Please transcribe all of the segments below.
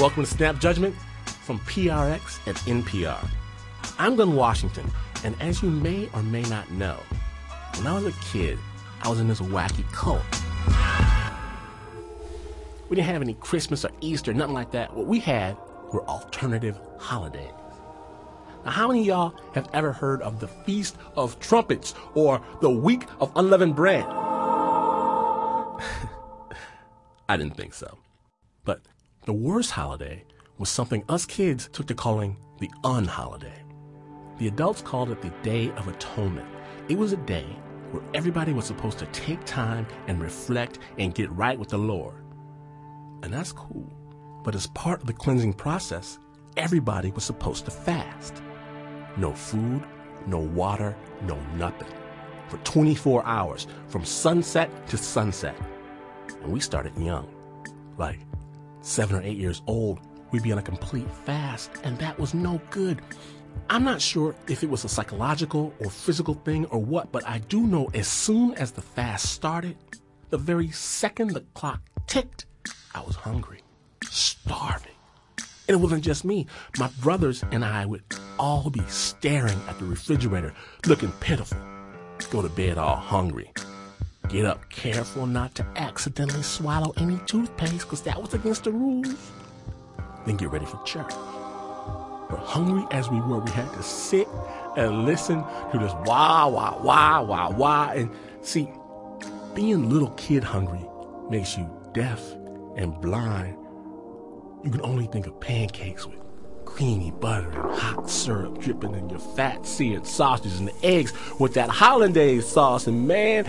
Welcome to Snap Judgment from PRX at NPR. I'm Glynn Washington, and as you may or may not know, when I was a kid, I was in this wacky cult. We didn't have any Christmas or Easter, nothing like that. What we had were alternative holidays. Now, how many of y'all have ever heard of the Feast of Trumpets or the Week of Unleavened Bread? I didn't think so. But the worst holiday was something us kids took to calling the unholiday. The adults called it the Day of Atonement. It was a day where everybody was supposed to take time and reflect and get right with the Lord. And that's cool. But as part of the cleansing process, everybody was supposed to fast. No food, no water, no nothing. For 24 hours, from sunset to sunset. And we started young. Like seven or eight years old, we'd be on a complete fast, and that was no good. I'm not sure if it was a psychological or physical thing or what, but I do know as soon as the fast started, the very second the clock ticked, I was hungry, starving. And it wasn't just me. My brothers and I would all be staring at the refrigerator, looking pitiful. Go to bed all hungry. Get up careful not to accidentally swallow any toothpaste, because that was against the rules. Then get ready for church. But hungry as we were, we had to sit and listen to this wah, wah, wah, wah, wah. And see, being little kid hungry makes you deaf and blind. You can only think of pancakes with creamy butter and hot syrup dripping in your fat seared sausages and eggs with that hollandaise sauce. And man,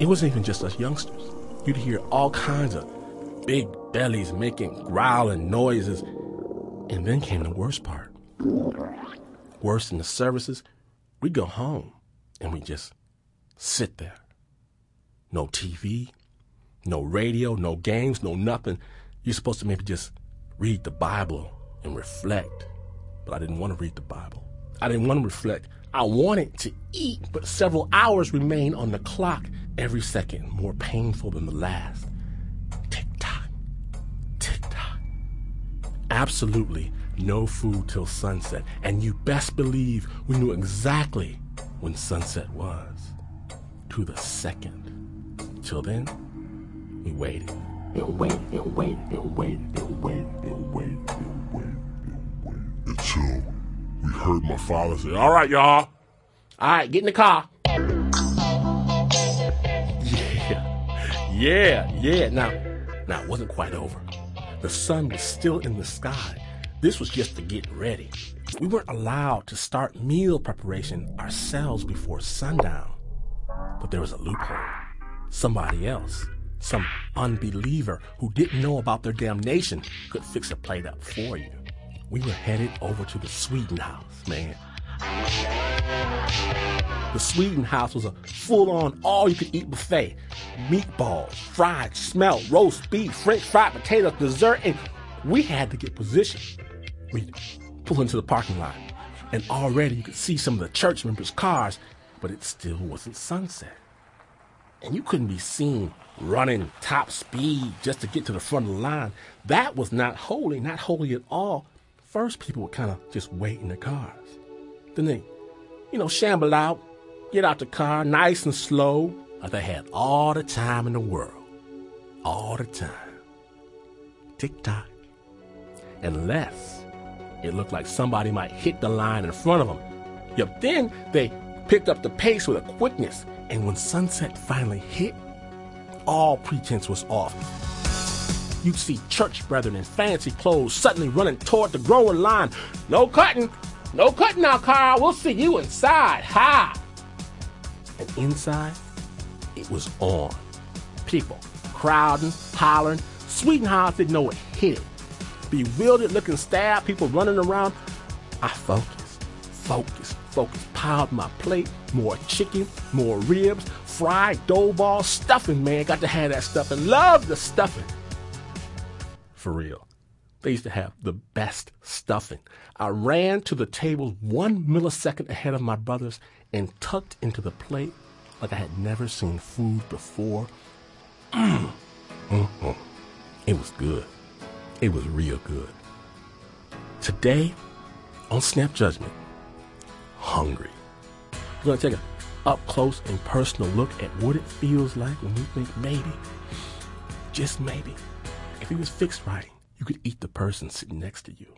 it wasn't even just us youngsters. You'd hear all kinds of big bellies making growling noises. And then came the worst part. Worse than the services, we'd go home and we just sit there. No TV, no radio, no games, no nothing. You're supposed to maybe just read the Bible and reflect. But I didn't want to read the Bible. I didn't want to reflect. I wanted to eat, but several hours remained on the clock, every second more painful than the last. Tick tock, tick tock. Absolutely no food till sunset, and you best believe we knew exactly when sunset was. To the second. Till then, we waited. And waited, and waited, and waited, and waited, and waited. Until we heard my father say, All right, y'all. All right, get in the car. Yeah, yeah. Now, now it wasn't quite over. The sun was still in the sky. This was just to get ready. We weren't allowed to start meal preparation ourselves before sundown. But there was a loophole. Somebody else, some unbeliever who didn't know about their damnation, could fix a plate up for you. We were headed over to the Sweden house, man. The Sweden house was a full on all you could eat buffet. Meatballs, fried, smelt, roast beef, French fried potatoes, dessert, and we had to get positioned. We pull into the parking lot, and already you could see some of the church members' cars, but it still wasn't sunset. And you couldn't be seen running top speed just to get to the front of the line. That was not holy, not holy at all. First, people would kind of just wait in their cars. Then they, you know, shamble out, get out the car nice and slow, like they had all the time in the world. All the time. Tick tock. Unless it looked like somebody might hit the line in front of them. Yep, then they picked up the pace with a quickness, and when sunset finally hit, all pretense was off. You'd see church brethren in fancy clothes suddenly running toward the growing line. No cutting! No cutting now, Carl. We'll see you inside. Ha! And inside, it was on. People crowding, hollering. Sweden house didn't know what hit it. Bewildered looking staff, people running around. I focused, focused, focused. Piled my plate, more chicken, more ribs, fried dough balls, stuffing, man. Got to have that stuffing. Love the stuffing. For real. They used to have the best stuffing. I ran to the table one millisecond ahead of my brothers and tucked into the plate like I had never seen food before. Mm. Mm-hmm. It was good. it was real good. Today, on Snap Judgment, hungry. We're going to take a up close and personal look at what it feels like when you think maybe, just maybe, if he was fixed right, you could eat the person sitting next to you.